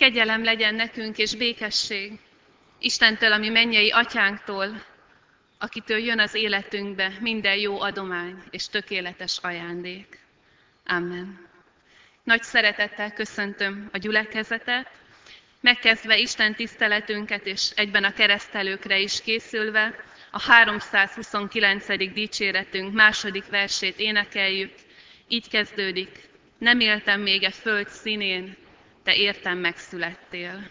Kegyelem legyen nekünk és békesség Istentől, ami mennyei atyánktól, akitől jön az életünkbe minden jó adomány és tökéletes ajándék. Amen. Nagy szeretettel köszöntöm a gyülekezetet, megkezdve Isten tiszteletünket és egyben a keresztelőkre is készülve, a 329. dicséretünk második versét énekeljük. Így kezdődik. Nem éltem még egy föld színén, te értem megszülettél.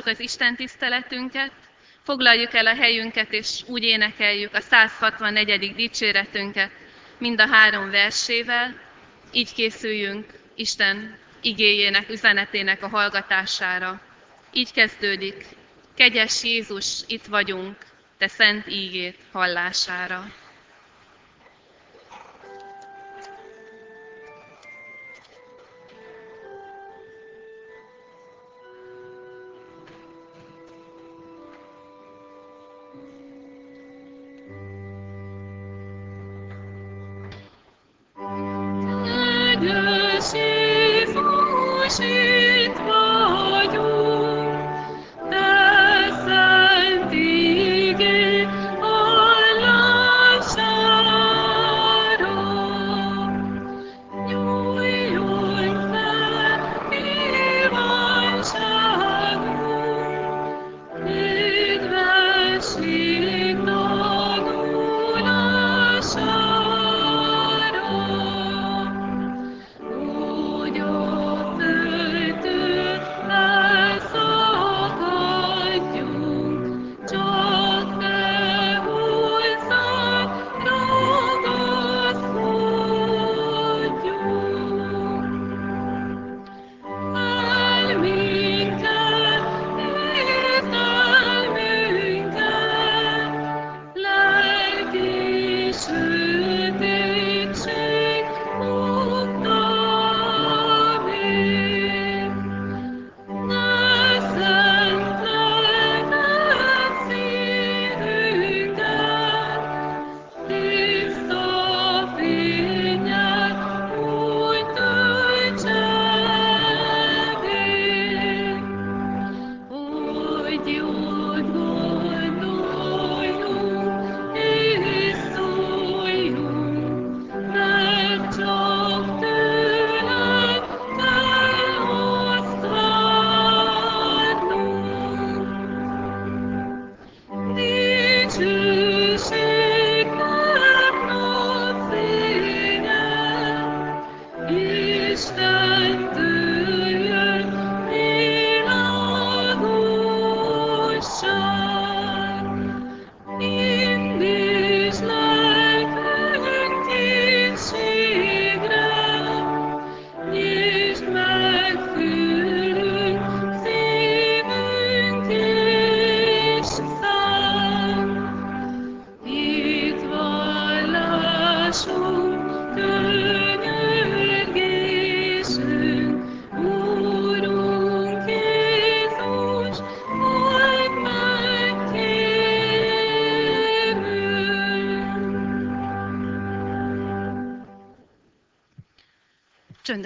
Folytassuk az Isten tiszteletünket, foglaljuk el a helyünket, és úgy énekeljük a 164. dicséretünket mind a három versével, így készüljünk Isten igéjének, üzenetének a hallgatására. Így kezdődik, kegyes Jézus, itt vagyunk, te szent ígét hallására.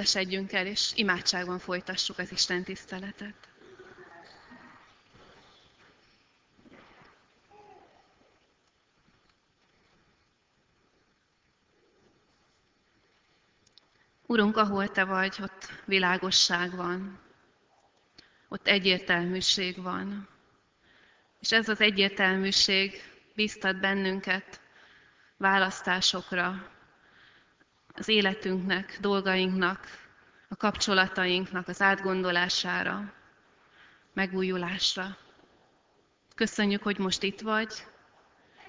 csendesedjünk el, és imádságban folytassuk az Isten tiszteletet. Urunk, ahol Te vagy, ott világosság van, ott egyértelműség van. És ez az egyértelműség biztat bennünket választásokra, az életünknek, dolgainknak, a kapcsolatainknak az átgondolására, megújulásra. Köszönjük, hogy most itt vagy,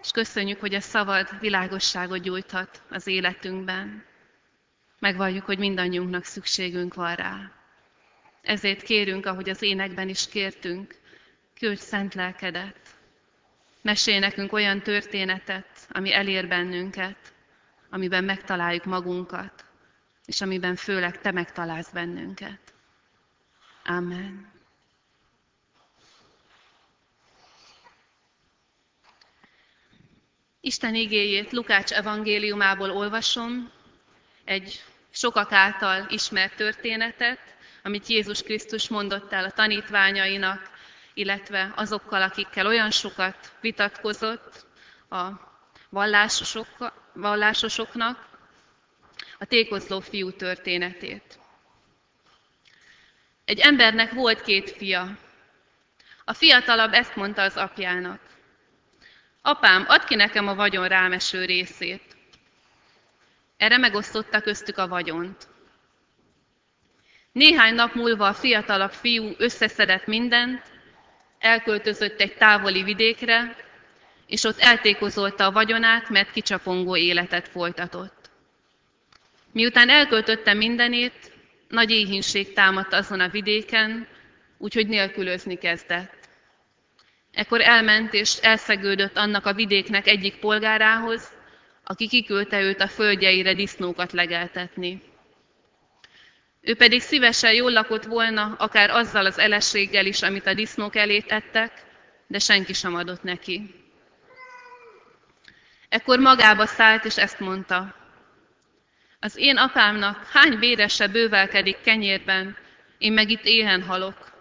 és köszönjük, hogy a szavad világosságot gyújthat az életünkben. Megvalljuk, hogy mindannyiunknak szükségünk van rá. Ezért kérünk, ahogy az énekben is kértünk, küldj szent lelkedet. Mesélj nekünk olyan történetet, ami elér bennünket, amiben megtaláljuk magunkat, és amiben főleg Te megtalálsz bennünket. Amen. Isten igéjét Lukács evangéliumából olvasom, egy sokak által ismert történetet, amit Jézus Krisztus mondott el a tanítványainak, illetve azokkal, akikkel olyan sokat vitatkozott a vallásosok, vallásosoknak, a tékozló fiú történetét. Egy embernek volt két fia. A fiatalabb ezt mondta az apjának. Apám, add ki nekem a vagyon rámeső részét. Erre megosztotta köztük a vagyont. Néhány nap múlva a fiatalabb fiú összeszedett mindent, elköltözött egy távoli vidékre, és ott eltékozolta a vagyonát, mert kicsapongó életet folytatott. Miután elköltötte mindenét, nagy éhínség támadt azon a vidéken, úgyhogy nélkülözni kezdett. Ekkor elment és elszegődött annak a vidéknek egyik polgárához, aki kiküldte őt a földjeire disznókat legeltetni. Ő pedig szívesen jól lakott volna, akár azzal az elességgel is, amit a disznók elé tettek, de senki sem adott neki. Ekkor magába szállt, és ezt mondta. Az én apámnak hány bérese bővelkedik kenyérben, én meg itt éhen halok.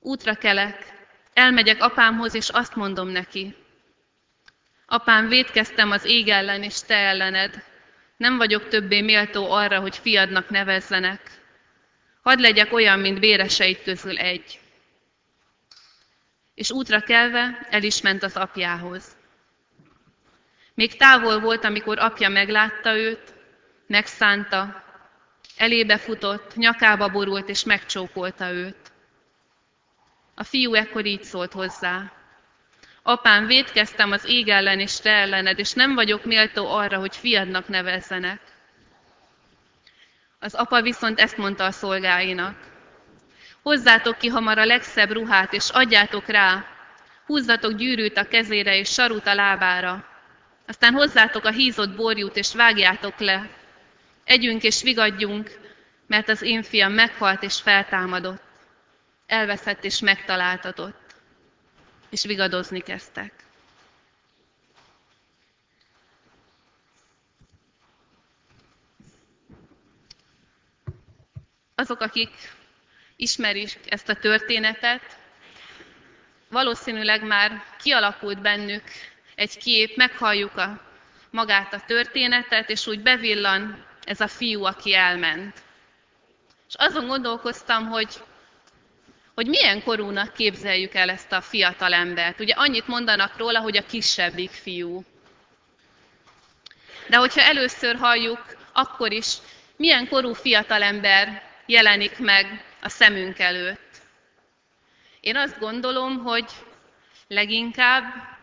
Útra kelek, elmegyek apámhoz, és azt mondom neki. Apám, védkeztem az ég ellen és te ellened. Nem vagyok többé méltó arra, hogy fiadnak nevezzenek. Hadd legyek olyan, mint béreseid közül egy. És útra kelve el is ment az apjához. Még távol volt, amikor apja meglátta őt, megszánta, elébe futott, nyakába borult és megcsókolta őt. A fiú ekkor így szólt hozzá. Apám, védkeztem az ég ellen és te ellened, és nem vagyok méltó arra, hogy fiadnak nevezzenek. Az apa viszont ezt mondta a szolgáinak. Hozzátok ki hamar a legszebb ruhát, és adjátok rá, húzzatok gyűrűt a kezére és sarut a lábára, aztán hozzátok a hízott borjút, és vágjátok le. Együnk és vigadjunk, mert az én fiam meghalt és feltámadott. Elveszett és megtaláltatott. És vigadozni kezdtek. Azok, akik ismerik ezt a történetet, valószínűleg már kialakult bennük egy kép, meghalljuk a, magát a történetet, és úgy bevillan ez a fiú, aki elment. És azon gondolkoztam, hogy, hogy milyen korúnak képzeljük el ezt a fiatal embert. Ugye annyit mondanak róla, hogy a kisebbik fiú. De hogyha először halljuk, akkor is milyen korú fiatalember jelenik meg a szemünk előtt. Én azt gondolom, hogy leginkább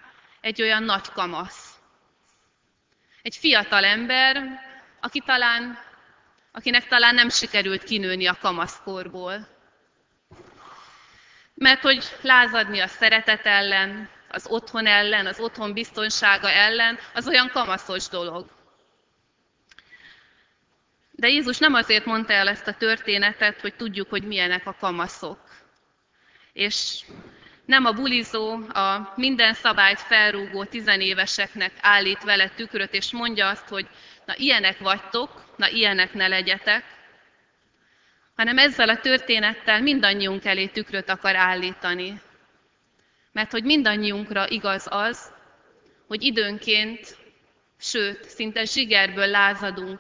egy olyan nagy kamasz. Egy fiatal ember, aki talán, akinek talán nem sikerült kinőni a kamaszkorból. Mert hogy lázadni a szeretet ellen, az otthon ellen, az otthon biztonsága ellen, az olyan kamaszos dolog. De Jézus nem azért mondta el ezt a történetet, hogy tudjuk, hogy milyenek a kamaszok. És nem a bulizó, a minden szabályt felrúgó tizenéveseknek állít vele tükröt, és mondja azt, hogy na ilyenek vagytok, na ilyenek ne legyetek, hanem ezzel a történettel mindannyiunk elé tükröt akar állítani. Mert hogy mindannyiunkra igaz az, hogy időnként, sőt, szinte zsigerből lázadunk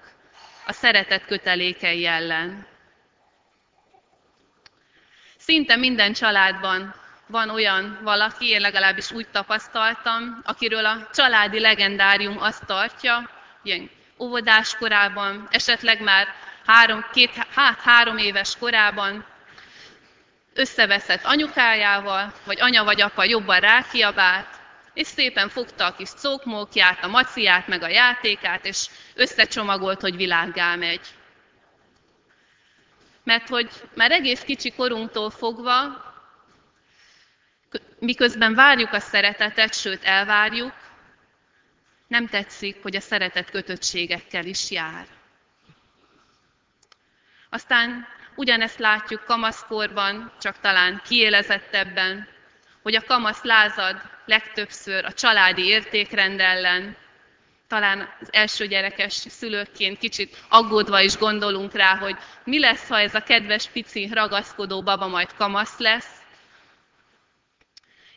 a szeretet kötelékei ellen. Szinte minden családban van olyan valaki, én legalábbis úgy tapasztaltam, akiről a családi legendárium azt tartja, ilyen óvodás korában, esetleg már három, két, hát három éves korában összeveszett anyukájával, vagy anya vagy apa jobban rákiabált, és szépen fogta a kis cókmókját, a maciát, meg a játékát, és összecsomagolt, hogy világgá megy. Mert hogy már egész kicsi korunktól fogva, miközben várjuk a szeretetet, sőt elvárjuk, nem tetszik, hogy a szeretet kötöttségekkel is jár. Aztán ugyanezt látjuk kamaszkorban, csak talán kiélezettebben, hogy a kamasz lázad legtöbbször a családi értékrend ellen, talán az első gyerekes szülőként kicsit aggódva is gondolunk rá, hogy mi lesz, ha ez a kedves pici ragaszkodó baba majd kamasz lesz.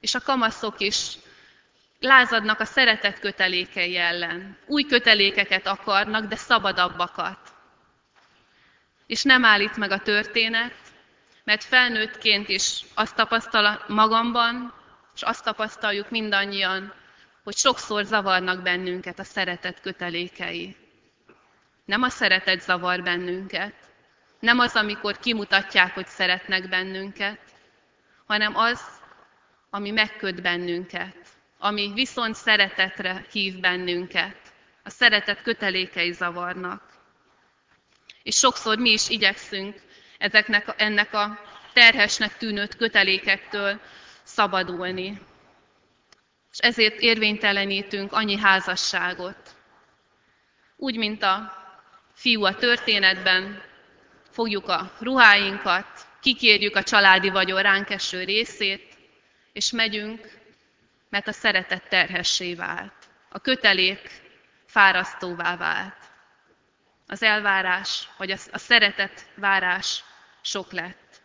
És a kamaszok is lázadnak a szeretet kötelékei ellen. Új kötelékeket akarnak, de szabadabbakat. És nem állít meg a történet, mert felnőttként is azt tapasztal magamban, és azt tapasztaljuk mindannyian, hogy sokszor zavarnak bennünket a szeretet kötelékei. Nem a szeretet zavar bennünket, nem az, amikor kimutatják, hogy szeretnek bennünket, hanem az, ami megköt bennünket, ami viszont szeretetre hív bennünket. A szeretet kötelékei zavarnak. És sokszor mi is igyekszünk ezeknek, ennek a terhesnek tűnött kötelékektől szabadulni. És ezért érvénytelenítünk annyi házasságot. Úgy, mint a fiú a történetben, fogjuk a ruháinkat, kikérjük a családi vagyon ránk eső részét, és megyünk, mert a szeretet terhessé vált. A kötelék fárasztóvá vált. Az elvárás, vagy a, szeretet várás sok lett.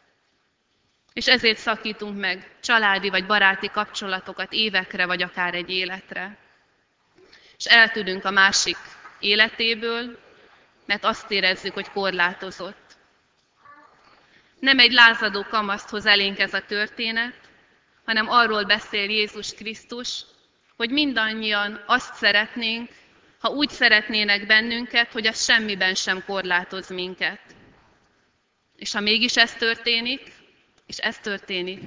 És ezért szakítunk meg családi vagy baráti kapcsolatokat évekre, vagy akár egy életre. És eltűnünk a másik életéből, mert azt érezzük, hogy korlátozott. Nem egy lázadó kamaszt hoz elénk ez a történet, hanem arról beszél Jézus Krisztus, hogy mindannyian azt szeretnénk, ha úgy szeretnének bennünket, hogy az semmiben sem korlátoz minket. És ha mégis ez történik, és ez történik,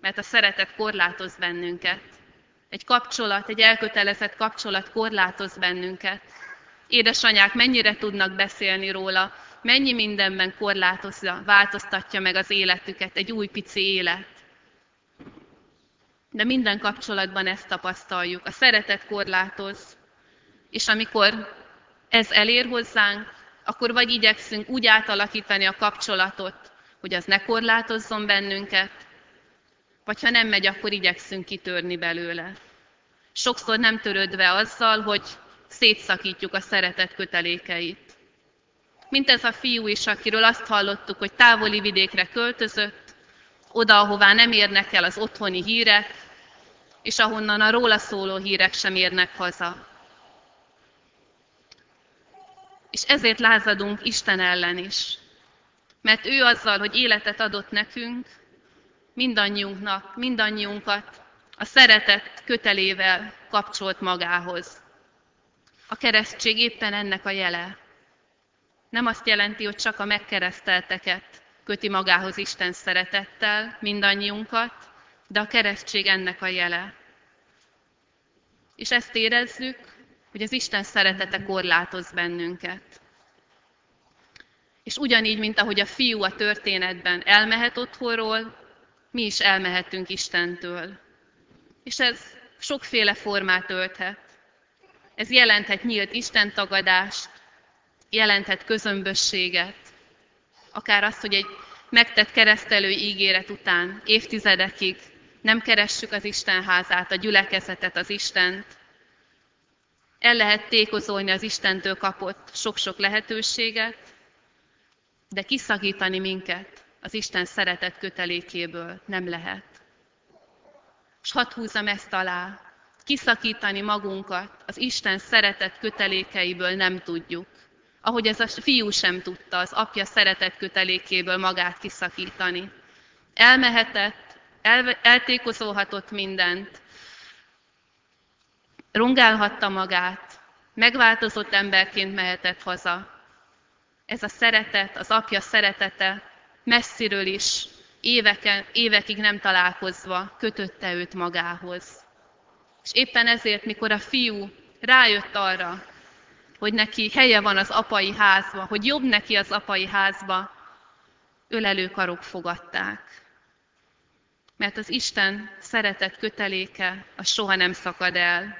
mert a szeretet korlátoz bennünket. Egy kapcsolat, egy elkötelezett kapcsolat korlátoz bennünket. Édesanyák mennyire tudnak beszélni róla, mennyi mindenben korlátozza, változtatja meg az életüket, egy új pici élet. De minden kapcsolatban ezt tapasztaljuk. A szeretet korlátoz. És amikor ez elér hozzánk, akkor vagy igyekszünk úgy átalakítani a kapcsolatot, hogy az ne korlátozzon bennünket, vagy ha nem megy, akkor igyekszünk kitörni belőle. Sokszor nem törődve azzal, hogy szétszakítjuk a szeretet kötelékeit. Mint ez a fiú is, akiről azt hallottuk, hogy távoli vidékre költözött, oda, ahová nem érnek el az otthoni hírek, és ahonnan a róla szóló hírek sem érnek haza. És ezért lázadunk Isten ellen is. Mert ő azzal, hogy életet adott nekünk, mindannyiunknak, mindannyiunkat a szeretet kötelével kapcsolt magához. A keresztség éppen ennek a jele. Nem azt jelenti, hogy csak a megkeresztelteket köti magához Isten szeretettel mindannyiunkat, de a keresztség ennek a jele. És ezt érezzük, hogy az Isten szeretete korlátoz bennünket. És ugyanígy, mint ahogy a fiú a történetben elmehet otthonról, mi is elmehetünk Istentől. És ez sokféle formát ölthet. Ez jelenthet nyílt Isten tagadást, jelenthet közömbösséget, akár azt, hogy egy megtett keresztelő ígéret után évtizedekig nem keressük az Isten házát, a gyülekezetet, az Istent. El lehet tékozolni az Istentől kapott sok-sok lehetőséget, de kiszagítani minket az Isten szeretet kötelékéből nem lehet. És hadd húzzam ezt alá, kiszakítani magunkat az Isten szeretet kötelékeiből nem tudjuk. Ahogy ez a fiú sem tudta az apja szeretet kötelékéből magát kiszakítani. Elmehetett, el, eltékozolhatott mindent, rongálhatta magát, megváltozott emberként mehetett haza. Ez a szeretet, az apja szeretete messziről is, éveken, évekig nem találkozva kötötte őt magához. És éppen ezért, mikor a fiú rájött arra, hogy neki helye van az apai házba, hogy jobb neki az apai házba, ölelő karok fogadták. Mert az Isten szeretet köteléke, az soha nem szakad el.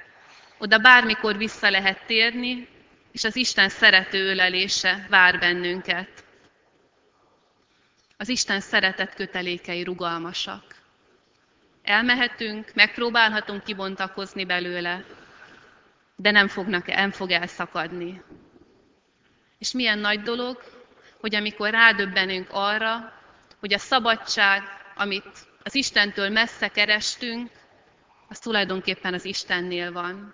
Oda bármikor vissza lehet térni, és az Isten szerető ölelése vár bennünket. Az Isten szeretet kötelékei rugalmasak. Elmehetünk, megpróbálhatunk kibontakozni belőle, de nem, fognak, nem fog elszakadni. És milyen nagy dolog, hogy amikor rádöbbenünk arra, hogy a szabadság, amit az Istentől messze kerestünk, az tulajdonképpen az Istennél van.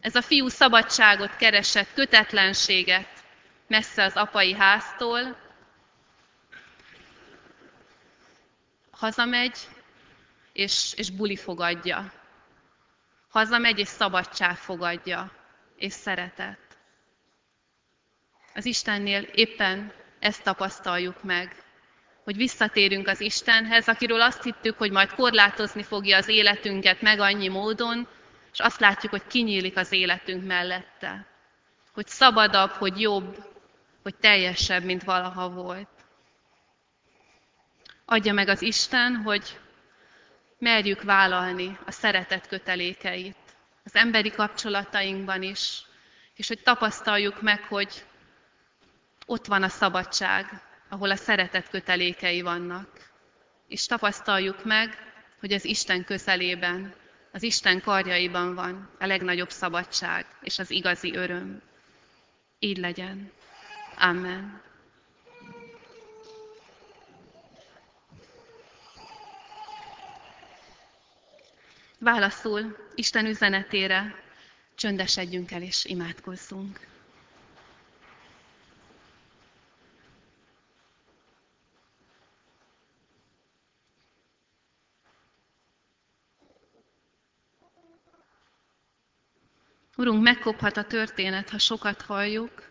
Ez a fiú szabadságot keresett, kötetlenséget messze az apai háztól, hazamegy, és, és buli fogadja. Hazamegy, és szabadság fogadja, és szeretet. Az Istennél éppen ezt tapasztaljuk meg, hogy visszatérünk az Istenhez, akiről azt hittük, hogy majd korlátozni fogja az életünket meg annyi módon, és azt látjuk, hogy kinyílik az életünk mellette. Hogy szabadabb, hogy jobb, hogy teljesebb, mint valaha volt. Adja meg az Isten, hogy merjük vállalni a szeretet kötelékeit az emberi kapcsolatainkban is, és hogy tapasztaljuk meg, hogy ott van a szabadság, ahol a szeretet kötelékei vannak. És tapasztaljuk meg, hogy az Isten közelében, az Isten karjaiban van a legnagyobb szabadság és az igazi öröm. Így legyen. Amen. Válaszul Isten üzenetére csöndesedjünk el és imádkozzunk. Urunk, megkophat a történet, ha sokat halljuk,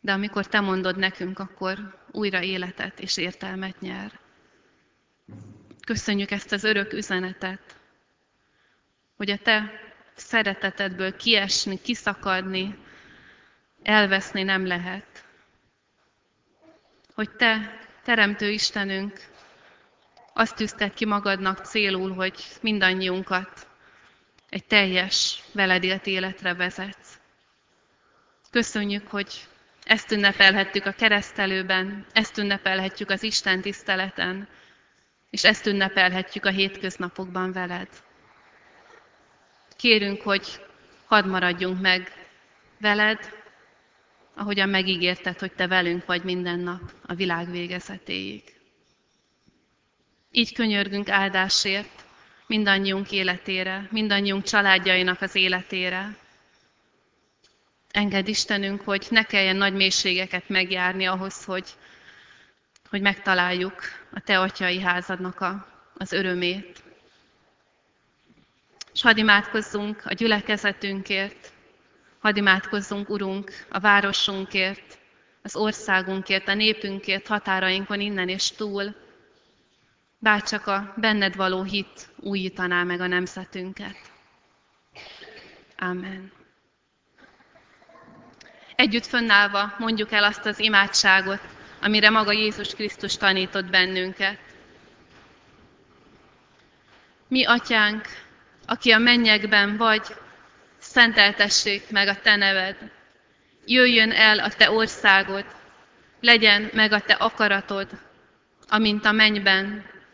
de amikor Te mondod nekünk, akkor újra életet és értelmet nyer. Köszönjük ezt az örök üzenetet, hogy a te szeretetedből kiesni, kiszakadni, elveszni nem lehet. Hogy te, Teremtő Istenünk, azt tűzted ki magadnak célul, hogy mindannyiunkat egy teljes, veled élt életre vezetsz. Köszönjük, hogy ezt ünnepelhettük a keresztelőben, ezt ünnepelhetjük az Isten tiszteleten, és ezt ünnepelhetjük a hétköznapokban veled. Kérünk, hogy hadd maradjunk meg veled, ahogyan megígérted, hogy te velünk vagy minden nap a világ végezetéig. Így könyörgünk áldásért mindannyiunk életére, mindannyiunk családjainak az életére. Engedd Istenünk, hogy ne kelljen nagy mélységeket megjárni ahhoz, hogy, hogy megtaláljuk a Te atyai házadnak a, az örömét, és hadd imádkozzunk a gyülekezetünkért, hadd imádkozzunk, Urunk, a városunkért, az országunkért, a népünkért, határainkon innen és túl, bárcsak a benned való hit újítaná meg a nemzetünket. Amen. Együtt fönnállva mondjuk el azt az imádságot, amire maga Jézus Krisztus tanított bennünket. Mi, Atyánk, aki a mennyekben vagy, szenteltessék meg a te neved. Jöjjön el a te országod, legyen meg a te akaratod, amint a mennyben,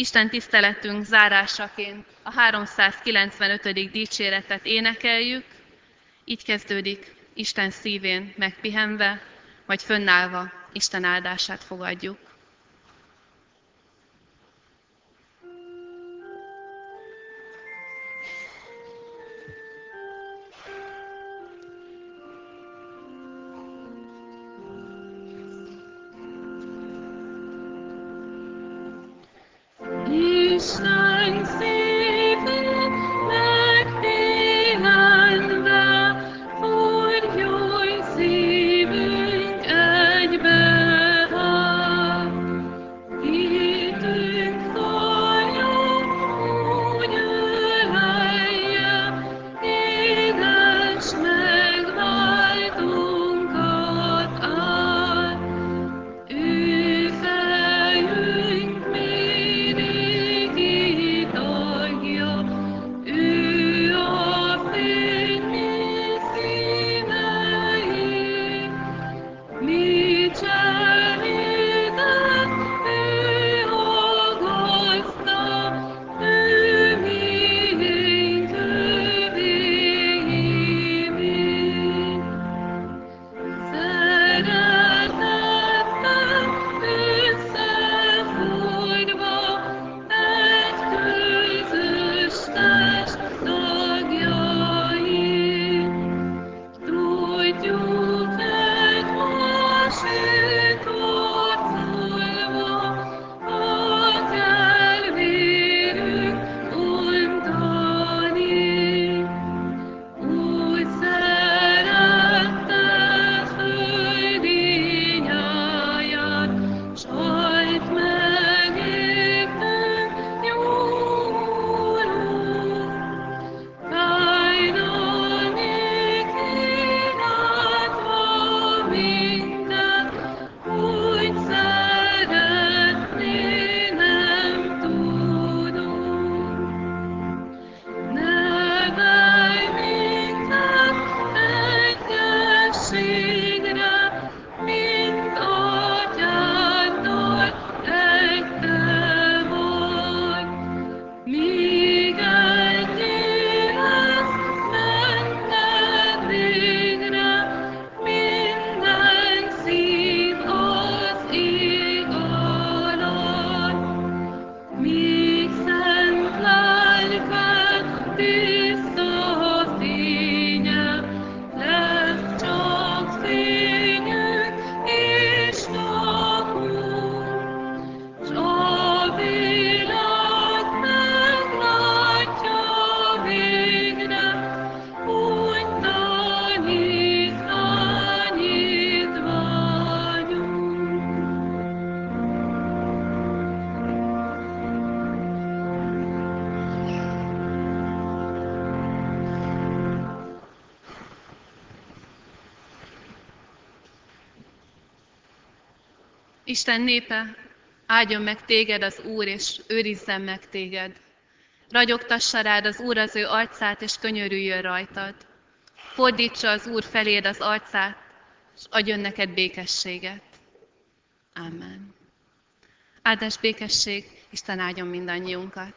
Isten tiszteletünk zárásaként a 395. dicséretet énekeljük, így kezdődik Isten szívén megpihenve, vagy fönnállva Isten áldását fogadjuk. Isten népe, áldjon meg téged az Úr, és őrizzen meg téged. Ragyogtassa rád az Úr az ő arcát, és könyörüljön rajtad. Fordítsa az Úr feléd az arcát, és adjon neked békességet. Amen. Áldás békesség, Isten áldjon mindannyiunkat.